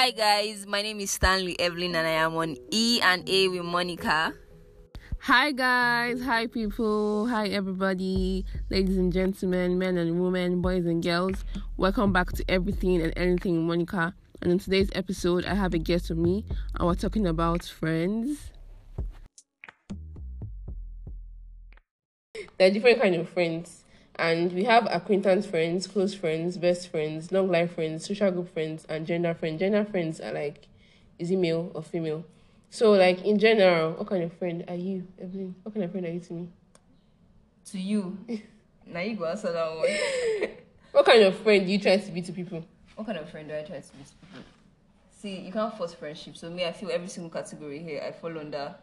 Hi guys, my name is Stanley Evelyn and I am on E and A with Monica. Hi guys, hi people, hi everybody, ladies and gentlemen, men and women, boys and girls. Welcome back to Everything and Anything Monica. And in today's episode, I have a guest with me, and we're talking about friends. There are different kind of friends, and we have acquaintance friends, close friends, best friends, long life friends, social group friends, and gender friends. Gender friends are like, is it male or female? So, like in general, what kind of friend are you, Evelyn? What kind of friend are you to me? To you. now you go answer that one. What kind of friend do you try to be to people? what kind of friend do I try to be to people? See, you can't force friendship. So me, I feel every single category here, I fall under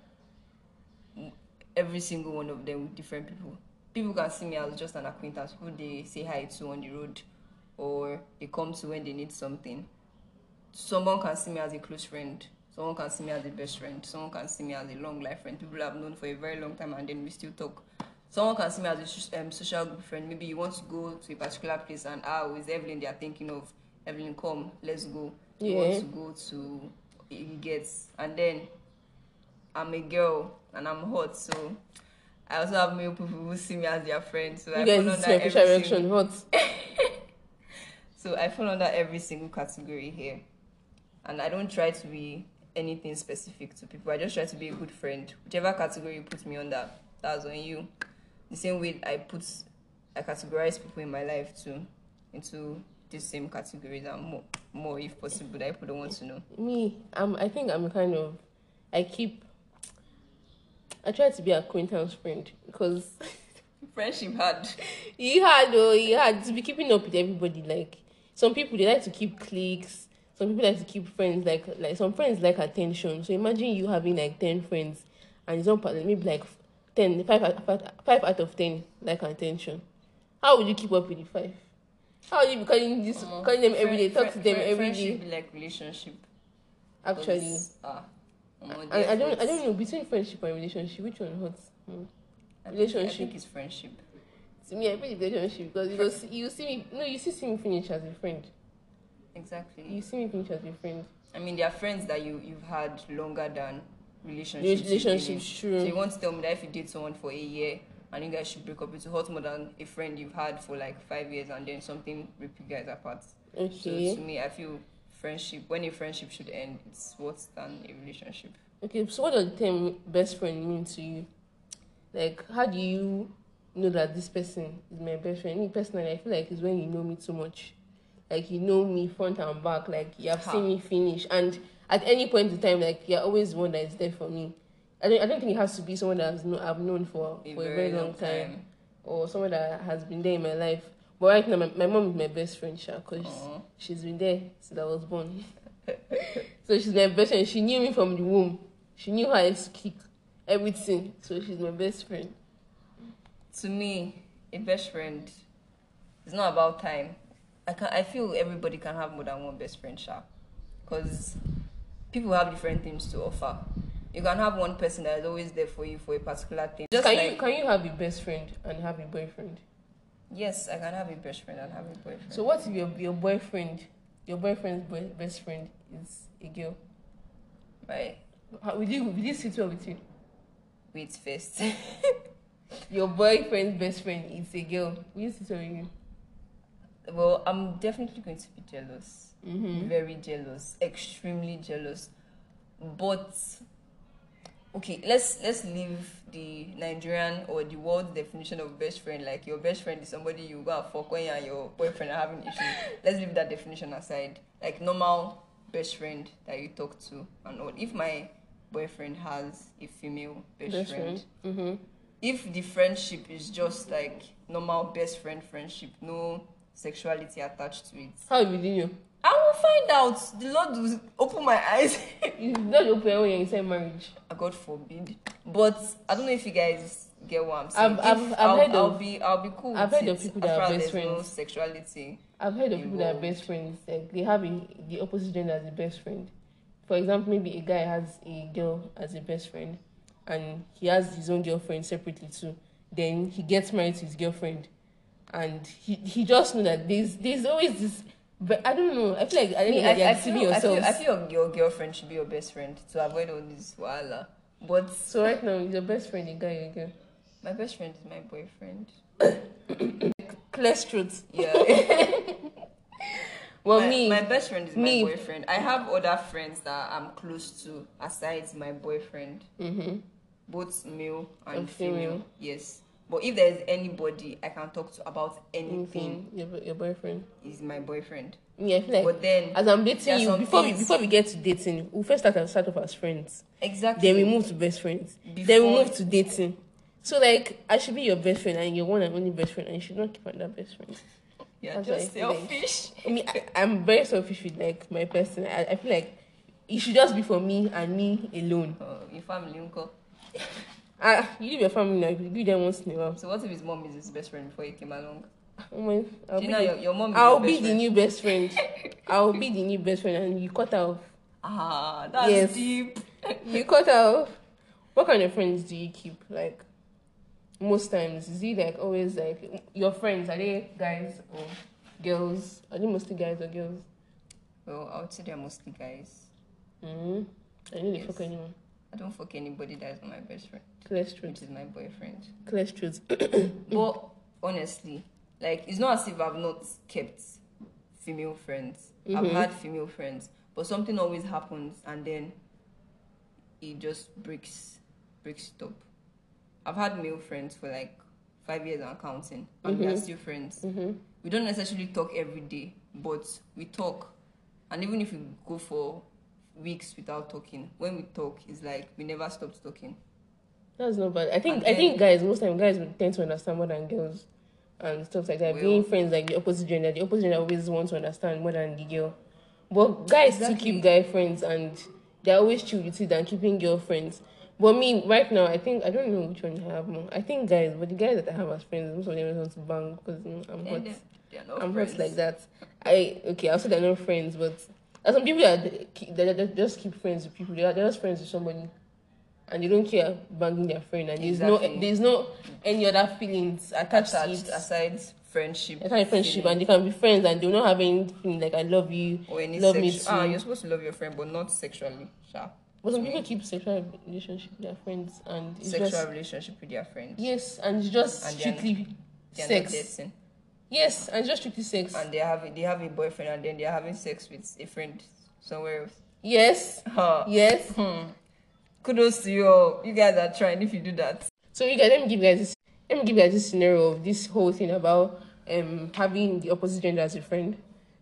every single one of them with different people. People can see me as just an acquaintance who they say hi to on the road or they come to when they need something. Someone can see me as a close friend. Someone can see me as a best friend. Someone can see me as a long life friend. People I've known for a very long time and then we still talk. Someone can see me as a um, social group friend. Maybe you want to go to a particular place and ah, with Evelyn, they are thinking of Evelyn, come, let's go. You Yeah. want to go to you get and then I'm a girl and I'm hot, so I also have male people who see me as their friend. So I You guys, fall under every single, What? so I fall under every single category here, and I don't try to be anything specific to people. I just try to be a good friend. Whichever category you put me under, that's on you. The same way I put, I categorize people in my life too into the same categories and more, more if possible that people don't want to know. Me, um, I think I'm kind of, I keep, I tried to be acquaintance friend because Friendship hard. he had, oh, he had to be keeping up with everybody. Like some people, they like to keep cliques. Some people like to keep friends. Like like some friends like attention. So imagine you having like ten friends, and it's not maybe like 10, five, out- five, five out of ten like attention. How would you keep up with the five? How would you be calling this, calling them every day, talk to them every Friendship day? be like relationship. Actually, ah, I, I don't I don't know between friendship and relationship which one hurts. Hmm. I think- I relationship. think it's friendship. To me, I think relationship because you, see, you see me no you see, see me finish as a friend. Exactly. You see me finish as a friend. I mean, there are friends that you you've had longer than relationships. Relationships, true. So you want to tell me that if you date someone for a year and you guys should break up, it's hurt more than a friend you've had for like five years and then something rip you guys apart. Okay. So to me, I feel friendship when a friendship should end, it's worse than a relationship. Okay, so what does the term best friend mean to you? Like, how do you know that this person is my best friend? Me personally, I feel like it's when you know me too much. Like, you know me front and back, like, you have Ha. seen me finish. And at any point in time, like, you're always the one that is there for me. I don't, I don't think it has to be someone that has know, I've known for, A for very a very long long time. time. or someone that has been there in my life. But right now, my, my mom is my best friend, Sha, because she's been there since I was born. so she's my best friend. She knew me from the womb. She knew how I used to kick everything. So she's my best friend. to me, a best friend is not about time. I can I feel everybody can have more than one best friend, sha. Because people have different things to offer. You can have one person that is always there for you for a particular thing. Just can like you can you have a best friend and have a boyfriend? Yes, I can have a best friend and have a boyfriend. So what if your your boyfriend, your boyfriend's boy, best friend is a girl? right, How, would you would you sit well with you? wait first. Your boyfriend's best friend is a girl. Will you sit well with you? well, I'm definitely going to be jealous. Mm-hmm. very jealous extremely jealous but okay let's let's leave the nigerian or the world definition of best friend like your best friend is somebody you go and fuck when you and your boyfriend are having issues let's leave that definition aside like normal best friend that you talk to and all if my boyfriend has a female best, Best friend, friend. Mm-hmm. if the friendship is just like normal best friend friendship no sexuality attached to it How will you know? Find out. The Lord will open my eyes. Not open when you're inside marriage. God forbid. But I don't know if you guys get what I'm saying. I've- I've- I've I'll, heard I'll of- be I'll be cool. I've heard of people that are best there's No friends. sexuality. I've heard of people that are best friends. Like they have a, the opposite gender as a best friend. For example, maybe a guy has a girl as a best friend, and he has his own girlfriend separately too. Then he gets married to his girlfriend, and he he just know that there's there's always this But I don't know. I feel like I don't Me, know. I, I, deceiving feel, I feel. I feel your girlfriend should be your best friend to avoid all this voila. But So right now, your best friend, a guy, a girl. my best friend is my boyfriend. Clear truth. Yeah. Well, my, me, my best friend is me- my boyfriend. I have other friends that I'm close to aside my boyfriend, mm-hmm. both male and And female. female. Yes. But if there's anybody I can talk to about anything, your, your boyfriend. is my boyfriend. Yeah, like but then as I'm dating you, before we, before we get to dating, we first start, start off as friends. exactly Then we move to best friends. then we move to dating. So like, I should be your best friend and your one and only best friend, and you should not keep on that best friend. You're That's just feel like. selfish. I mean, I, I'm very selfish with like my person. I, I feel like it should just be for me and me alone. Oh, your family, uncle. Ah, you leave your family now. You do them once in a while. So what if his mom is his best friend before he came along? Oh my, I'll be, know the, your, your mom I'll be best the new best friend. I'll be the new best friend, and you cut off. Ah, that's Yes. deep. You cut off. What kind of friends do you keep? Like most times, is it like always like your friends? Are they guys or girls? Are they mostly guys or girls? Well, I would say they're mostly guys. Mm-hmm. I they Yes. fuck anyone. I don't fuck anybody that is not my best friend, Clear which is my boyfriend. Clear truth. but honestly, like it's not as if I've not kept female friends. I've Mhm. had female friends, but something always happens and then it just breaks breaks it up. I've had male friends for like five years and counting, and we are still friends. Mm-hmm. We don't necessarily talk every day, but we talk. And even if we go for weeks without talking, when we talk, it's like we never stopped talking. That's not bad. I think And I think guys most time guys would tend to understand more than girls and stuff like that. Well- Being friends like the opposite gender, the opposite gender always want to understand more than the girl. But guys still keep guy friends and they're always chill with it than keeping girlfriends. But me right now, I think I don't know which one I have more. I think guys, but the guys that I have as friends, most of them want to bang because mm, you know, I'm hot. And then they are not I'm friends. hot like that. I okay. Also, they're not friends, but there's some people that they, they, they just keep friends with people. They are just friends with somebody, and they don't care banging their friend. And there's Exactly. no there's no any other feelings attached, attached to it. aside friendship. Of friendship, feeling and they can be friends, and they will not have anything like I love you. or any love me sexu- Ah, you're supposed to love your friend, but not sexually. Sure. But some people keep sexual relationship with their friends, and it's Sexual just relationship with their friends. yes, and it's just And they're- strictly They're sex. dating. Yes, and just strictly sex. And they have they have a boyfriend and then they're having sex with a friend somewhere else. yes, Huh. yes. Hmm. Kudos to you all. You guys are trying if you do that. So you guys, let me give you guys this. Let me give you guys this scenario of this whole thing about um having the opposite gender as a friend.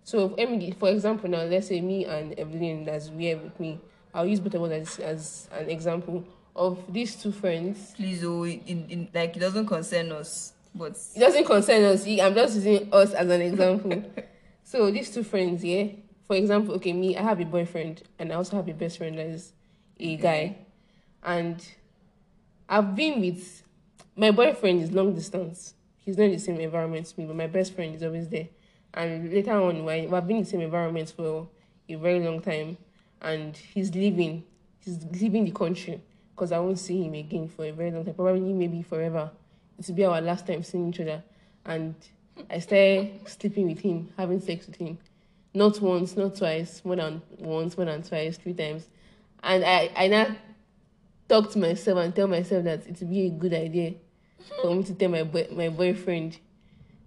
So, me, for example, now let's say me and Evelyn that's here with me. I'll use both of us as, as an example of these two friends. Please, oh, in, in, like it doesn't concern us, but It doesn't concern us. I'm just using us as an example. so these two friends, yeah. For example, okay, me, I have a boyfriend, and I also have a best friend that is a guy, and I've been with my boyfriend is long distance. He's not in the same environment as me, but my best friend is always there. And later on, when we've been in the same environment for a very long time, and he's leaving, he's leaving the country because I won't see him again for a very long time, probably maybe forever. It will be our last time seeing each other. And I started sleeping with him, having sex with him. Not once, not twice, more than once, more than twice, three times. And I, I now talk to myself and tell myself that it would be a good idea for me to tell my boy, my boyfriend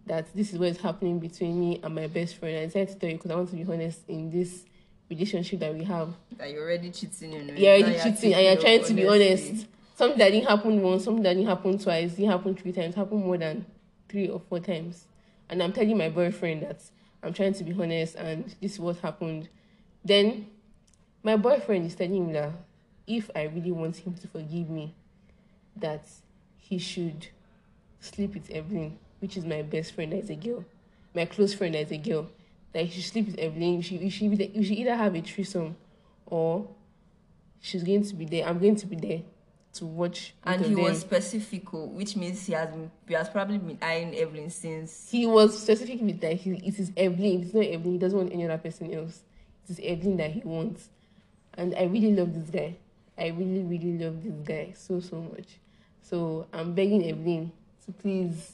that this is what is happening between me and my best friend. I decided to tell you because I want to be honest in this relationship that we have. that you're already cheating. You know, You're already cheating and you're trying to be honest. Something that didn't happen once, something that didn't happen twice, didn't happen three times, happened more than three or four times. And I'm telling my boyfriend that I'm trying to be honest and this is what happened. Then my boyfriend is telling me that if I really want him to forgive me, that he should sleep with Evelyn, which is my best friend that is a girl, my close friend is a girl. That he should sleep with Evelyn. We should, should, we should either have a threesome or she's going to be there. I'm going to be there to watch. And he was specific, oh, which means he has been, he has probably been eyeing Evelyn since. He was specific with that. He, it is Evelyn. It's not Evelyn. He doesn't want any other person else. It is Evelyn that he wants. And I really love this guy. I really, really love this guy so, so much. So I'm begging Evelyn to please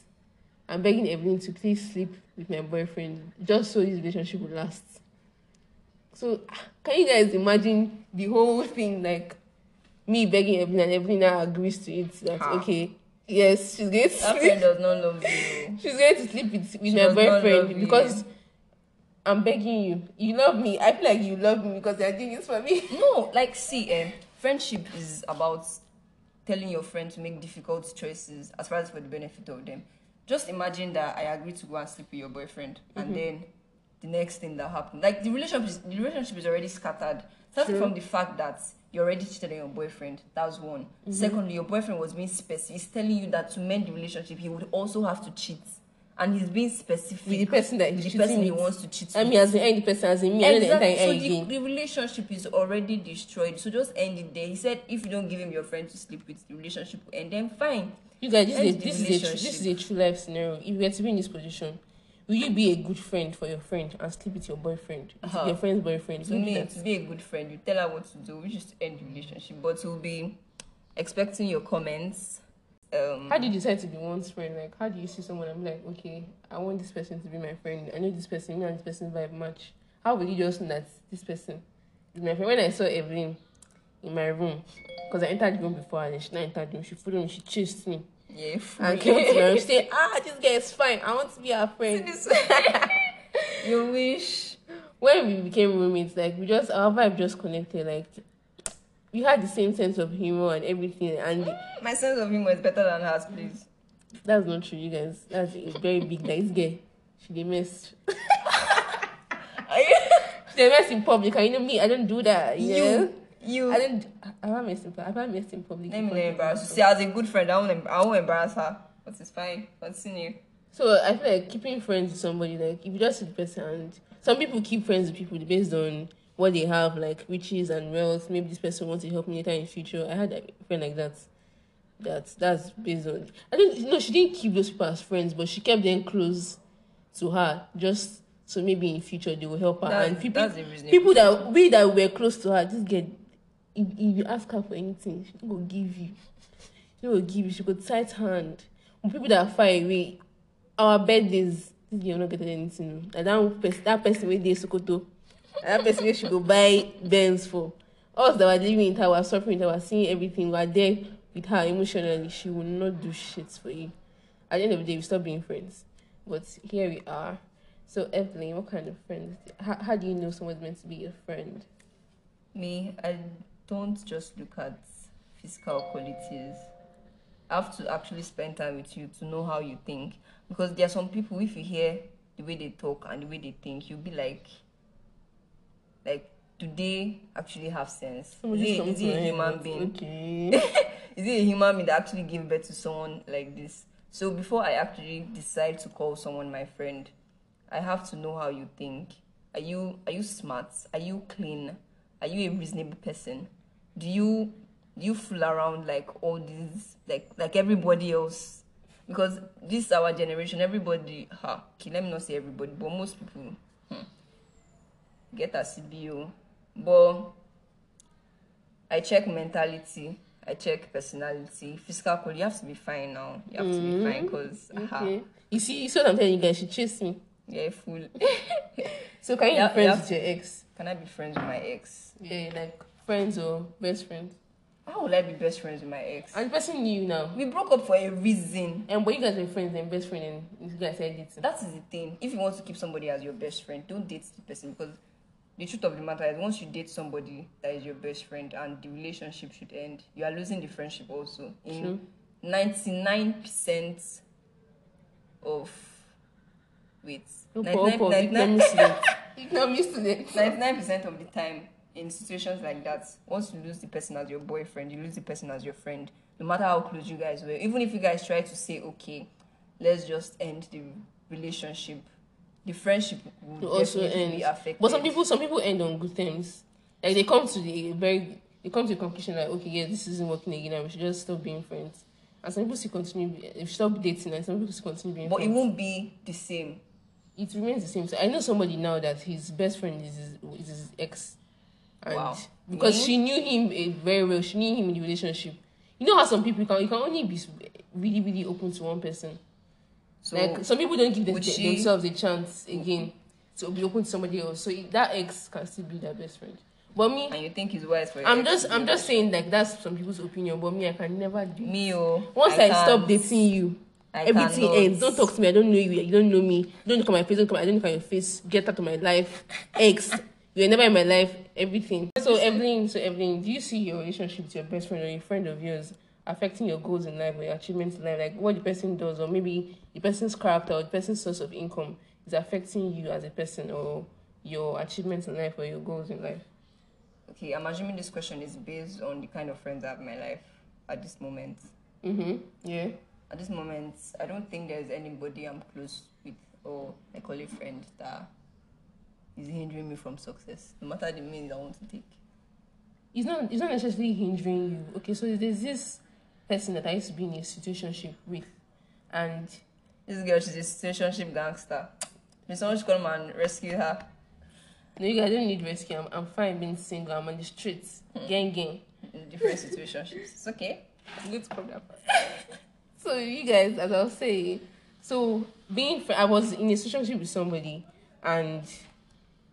I'm begging Evelyn to please sleep with my boyfriend just so this relationship will last. So ah, can you guys imagine the whole thing like me begging Evelyn and Evelyn now agrees to it that Ha. okay, yes, she's going to That sleep. friend does not love you. She's going to sleep with, with She my does not love boyfriend you. because I'm begging you. You love me. I feel like you love me because you're doing this for me. No, like see, eh, friendship is about telling your friend to make difficult choices as far as for the benefit of them. Just imagine that I agree to go and sleep with your boyfriend, and then the next thing that happened, like the relationship, is, the relationship is already scattered. Starting from the fact that you already cheated on your boyfriend, that's one. Mm-hmm. Secondly, your boyfriend was being specific. He's telling you that to mend the relationship, he would also have to cheat, and he's being specific With the person that he's the person he wants to cheat. I mean, as in any person, as in me, the Exactly. So the, the relationship is already destroyed. So just end it there. He said, if you don't give him your friend to sleep with, the relationship will end. Then fine. You guys, this, is a, End this, is a, this is a true life scenario. If you were to be in this position, will you be a good friend for your friend and sleep with your boyfriend, with Uh-huh. your friend's boyfriend? To you do to be a good friend, you tell her what to do. We just end the relationship, but we'll be expecting your comments. Um, How do you decide to be one's friend? Like, how do you see someone I'm like, okay, I want this person to be my friend. I know this person, me and this person vibe match. How will you just know that this person is my friend? When I saw Evelyn in my room, because I entered the room before and she not entered the room, she followed me, she chased me yeah. and came to my room. Ah, this guy is fine. I want to be her friend. you wish. when we became roommates, like we just our vibe just connected. Like we had the same sense of humor and everything, and My sense of humor is better than hers, please. that's not true, you guys. That's a very big nice girl. She dey mess. You? She dey mess in public, and you know me, I don't do that. You, know? You. I don't. I haven't messed in. I haven't messed in public. Let me not embarrass you. See, as a good friend, I won't, I won't embarrass her. But it's fine. Continue. So I feel like keeping friends with somebody, like if you just see the person, and some people keep friends with people based on what they have, like riches and wealth. Maybe this person wants to help me later in future. I had a friend like that. That that's based on. I don't know. She didn't keep those people as friends, but she kept them close to her, just so maybe in future they will help her. That- and people, that's people that we that were close to her, just get. If, if you ask her for anything, she will give you. She will give you. She could tight hand. When people that are far away, our this girl not getting anything. And that person, that person with Sokoto, and that person wey she go buy Benz for. Us that were living with her, were suffering, that were seeing everything, were there with her emotionally. She will not do shit for you. At the end of the day, we stop being friends. But here we are. So Evelyn, what kind of friends? How, how do you know someone's meant to be your friend? Me, I don't just look at physical qualities. I have to actually spend time with you to know how you think. Because there are some people, if you hear the way they talk and the way they think, you'll be like, like, do they actually have sense? Is it, is a human being? Okay. is it a human being that actually gave birth to someone like this? So before I actually decide to call someone my friend, I have to know how you think. Are you are you smart? Are you clean? Are you a reasonable person? Do you do you fool around like all these like like everybody else? Because this our generation. Everybody, ha, okay, let me not say everybody, but most people hmm, get a CBO. But I check mentality. I check personality, physical quality. You have to be fine now. You have to be fine because okay. You see, you see what I'm telling you guys? She chased me. you're fool. So can you Yeah, be friends yeah. with your ex? Can I be friends with my ex? Yeah, like friends or best friends. How would I be best friends with my ex? And the person knew you now. We broke up for a reason. And when you guys were friends and best friend and you guys said it. That is the thing. If you want to keep somebody as your best friend, don't date the person because the truth of the matter is once you date somebody that is your best friend and the relationship should end, you are losing the friendship also. In True. ninety-nine percent of wait. No 99 pop, 99 economic student. Economic student. 99% of the time in situations like that once you lose the person as your boyfriend you lose the person as your friend no matter how close you guys were even if you guys try to say okay let's just end the relationship the friendship will also definitely end. be affected But some people, some people end on good terms. Like they come to the very, they come to the conclusion like, okay, yeah, this isn't working again, and we should just stop being friends. And some people still continue, if you stop dating, and some people still continue being but it won't be the same it remains the same. So I know somebody now that his best friend is his, is his ex, and Wow. because she knew him eh, very well, she knew him in the relationship. You know how some people can you can only be really really open to one person. So like some people don't give them, she- themselves a chance again to be open to somebody else. So that ex can still be their best friend. But me, and you think it's wise for your I'm just I'm just saying like that's some people's opinion. But me, I can never do. me oh Once I, stop dating you, I everything cannot. ends. Don't talk to me. I don't know you. You don't know me. Don't look at my face. Don't come. I don't look at your face. Get out of my life. Ex, you're never in my life. Everything. So Evelyn, so Evelyn, do you see your relationship with your best friend or a friend of yours affecting your goals in life or your achievements in life? Like what the person does, or maybe the person's character or the person's source of income is affecting you as a person or your achievements in life or your goals in life. Okay, I'm assuming this question is based on the kind of friends I have in my life at this moment. Mm-hmm. Yeah. At this moment, I don't think there's anybody I'm close with or I call a friend that is hindering me from success, no matter the means I want to take. it's not it's not necessarily hindering you. Okay, so there's this person that I used to be in a situationship with, and This girl, she's a situationship gangster. May someone should come and rescue her. no, you guys don't need rescue. I'm, I'm fine being single. I'm on the streets, hmm. gang gang. in different situationships. It's okay. It's good for that. so you guys, as I was saying, so being fr- I was in a situationship with somebody, and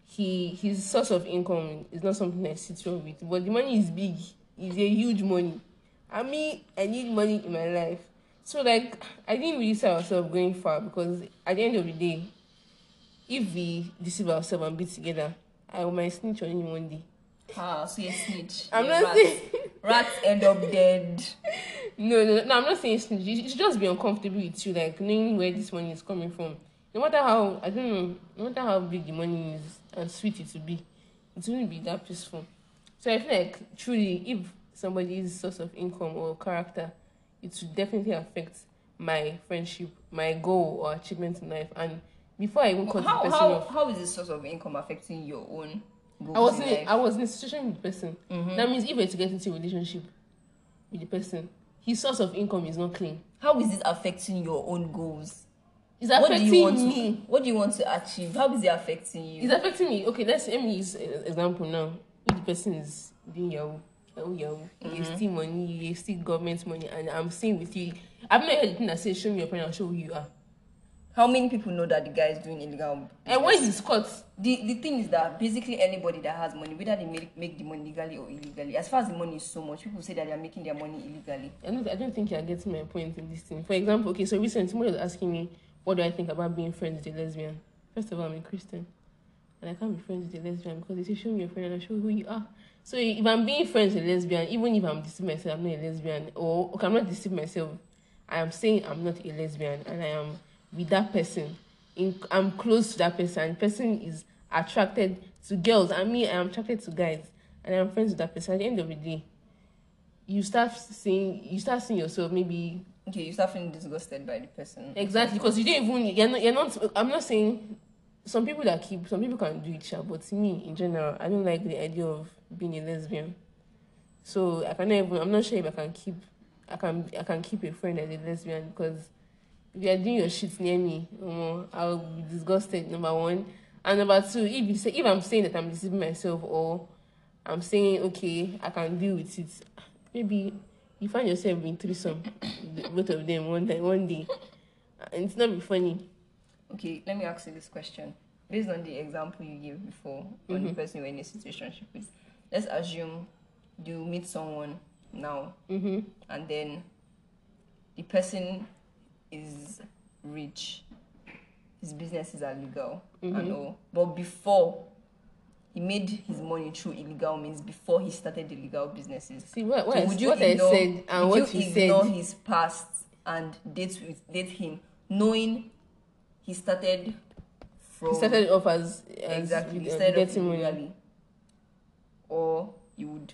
he his source of income is not something I sit well with, but the money is big. It's a huge money. I mean, I need money in my life. So like, I didn't really see ourselves going far because at the end of the day, if we deceive ourselves and be together, I might snitch on him one day. Ah, so you snitch. I'm Yeah, not saying. Rats end up dead. No, no, no, I'm not saying snitch. You should just be uncomfortable with you, like knowing where this money is coming from. No matter how, I don't know, no matter how big the money is and sweet it will be, it won't be that peaceful. So I feel like truly, if somebody's source of income or character, it will definitely affect my friendship, my goal or achievement in life. And before I even cut How, the person how, off, how is this source of income affecting your own I was in a? I was in a situation with the person. Mm-hmm. That means if we're to get into a relationship with the person, his source of income is not clean. How is it affecting your own goals? It's What do affecting you want me. to? What do you want to achieve? How is it affecting you? It's affecting me. Okay, let's let me use an example now. If the person is doing your Yahoo, Yahoo, Mm-hmm. you steal money, you steal government money, and I'm staying with you. I've not heard the thing that says, "Show me your pen, I'll show who you are." How many people know that the guy is doing illegal? And when business? he's caught, the the thing is that basically anybody that has money, whether they make, make the money legally or illegally, as far as the money is so much, people say that they are making their money illegally. I don't, I don't think you're getting my point in this thing. For example, okay, so recently somebody was asking me, "What do I think about being friends with a lesbian?" First of all, I'm a Christian, and I can't be friends with a lesbian because they say, "Show me your friend, and I'll show who you are." So if I'm being friends with a lesbian, even if I'm deceiving myself, I'm not a lesbian, or okay, I'm not deceiving myself. I am saying I'm not a lesbian, and I am with that person. In, I'm close to that person, person is attracted to girls, I mean, I am attracted to guys, and I'm friends with that person. At the end of the day, you start seeing you start seeing yourself maybe Okay, you start feeling disgusted by the person. exactly because you don't even you're not, you're not i'm not saying some people that keep some people can do it but to me in general i don't like the idea of being a lesbian so i cannot even i'm not sure if i can keep i can i can keep a friend as a lesbian because if you're doing your shit near me um, i'll be disgusted number one and number two if you say if i'm saying that i'm deceiving myself or i'm saying okay i can deal with it maybe you find yourself in threesome both of them one time one day and it's not be funny Okay, let me ask you this question. Based on the example you gave before, on the person you're in a situation with, let's assume you meet someone now, mm-hmm. and then the person is rich, his businesses are legal and all. But before he made his money through illegal means, before he started the legal businesses. see what, what, So would you what ignore, I said and would what you you ignore said his past and date with date him, knowing he started from he started off as, as exactly he uh, started off illegally, or you would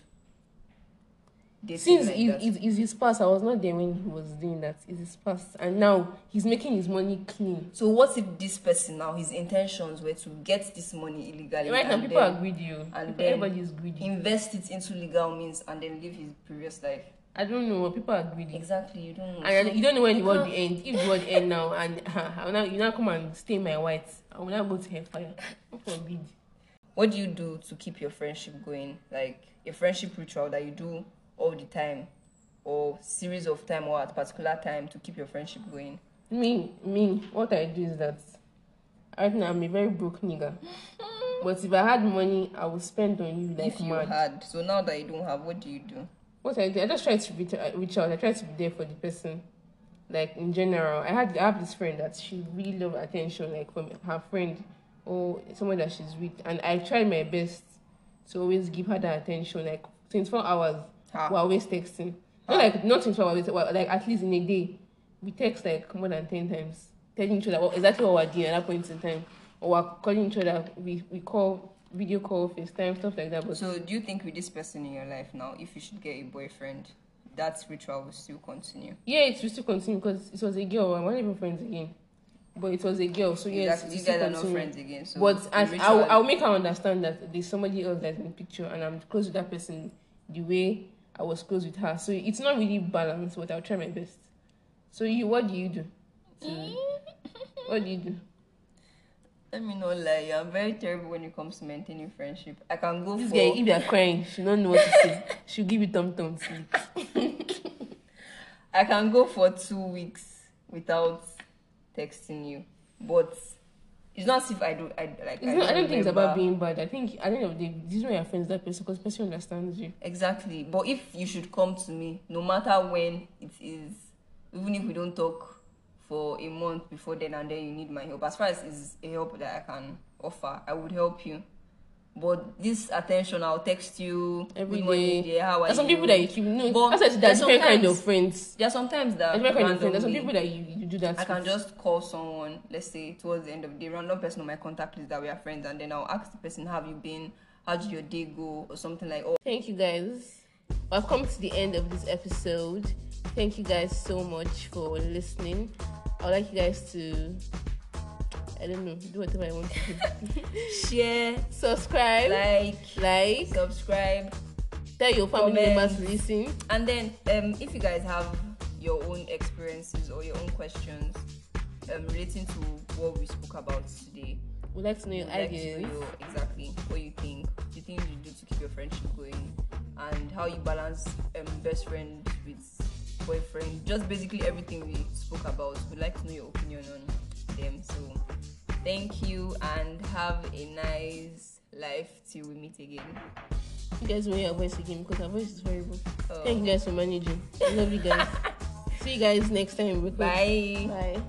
since like it, that. it, it's his past i was not there when he was doing that it's his past and now he's making his money clean So what if this person now his intentions were to get this money illegally right now and people then are greedy oh. and People- then everybody is greedy invest it into legal means and then live his previous life? i don't know people are greedy Exactly, you don't know. and So- you don't know when the world will end if the world end now and I will now, you now come and stay my white i will not go to hellfire God forbid what do you do to keep your friendship going like a friendship ritual that you do all the time or series of time or at particular time to keep your friendship going Me, me, what I do is that right now I'm a very broke nigga. but if I had money, I would spend on you like if you mad. had, so now that you don't have, what do you do? What I do, I just try to reach, uh, reach out. I try to be there for the person. Like in general, I had I have this friend that she really love attention, like from her friend or someone that she's with, and I try my best to always give her that attention. Like twenty four hours, Ha. we're always texting. Ha. Ah. Not like not hours, well, like at least in a day, we text like more than ten times, telling each other what, exactly what we're doing at that point in time, or we're calling each other. We we call video call, FaceTime, stuff like that. But So, do you think with this person in your life now, if you should get a boyfriend, that ritual will still continue? Yeah, it will still continue because it was a girl. I'm not even friends again. But it was a girl, so yes, exactly. You still guys are not friends again. So, but as ritual- I'll, I'll make her understand that there's somebody else that's in the picture and I'm close to that person the way I was close with her. So it's not really balanced, but I'll try my best. So you, what do you do? to- what do you do? Let me not lie. I'm very terrible when it comes to maintaining friendship. I can go This for. guy, if you're crying, she don't know what to say. She'll give you thumb thumb sleep. I can go for two weeks without texting you, but it's not as if I do. I like. It's not, I don't think it's about being bad. I think at the end of the day, this is when you're friends that person because person understands you. Exactly. But if you should come to me, no matter when it is, even if we don't talk for a month before then and then you need my help, as far as is a help that I can offer, I would help you. But this attention, I'll text you Every morning, day. dear, how are There's some you? people that you keep no. But That's like there's different kind of friends. There are sometimes that There's different kind of friends. There's some people that you, you do that. I can just call someone, let's say towards the end of the day, random person on my contact list that we are friends, and then I'll ask the person, How have you been? How did your day go? Or something like, Oh, Thank you guys. I've come to the end of this episode. Thank you guys so much for listening. I would like you guys to I don't know, do whatever I want to do. share, Subscribe, like, like, subscribe. tell your family members to listen. And then, um, if you guys have your own experiences or your own questions um, relating to what we spoke about today, We'd like to know your like ideas. your, exactly what you think, the things you do to keep your friendship going, and how you balance um, best friend with boyfriend. Just basically everything we spoke about. We'd like to know your opinion on them. So, thank you and have a nice life till we meet again. You guys will hear your voice again because our voice is horrible. Oh. Thank you oh. guys for managing. I love you guys. See you guys next time. Bye. Bye.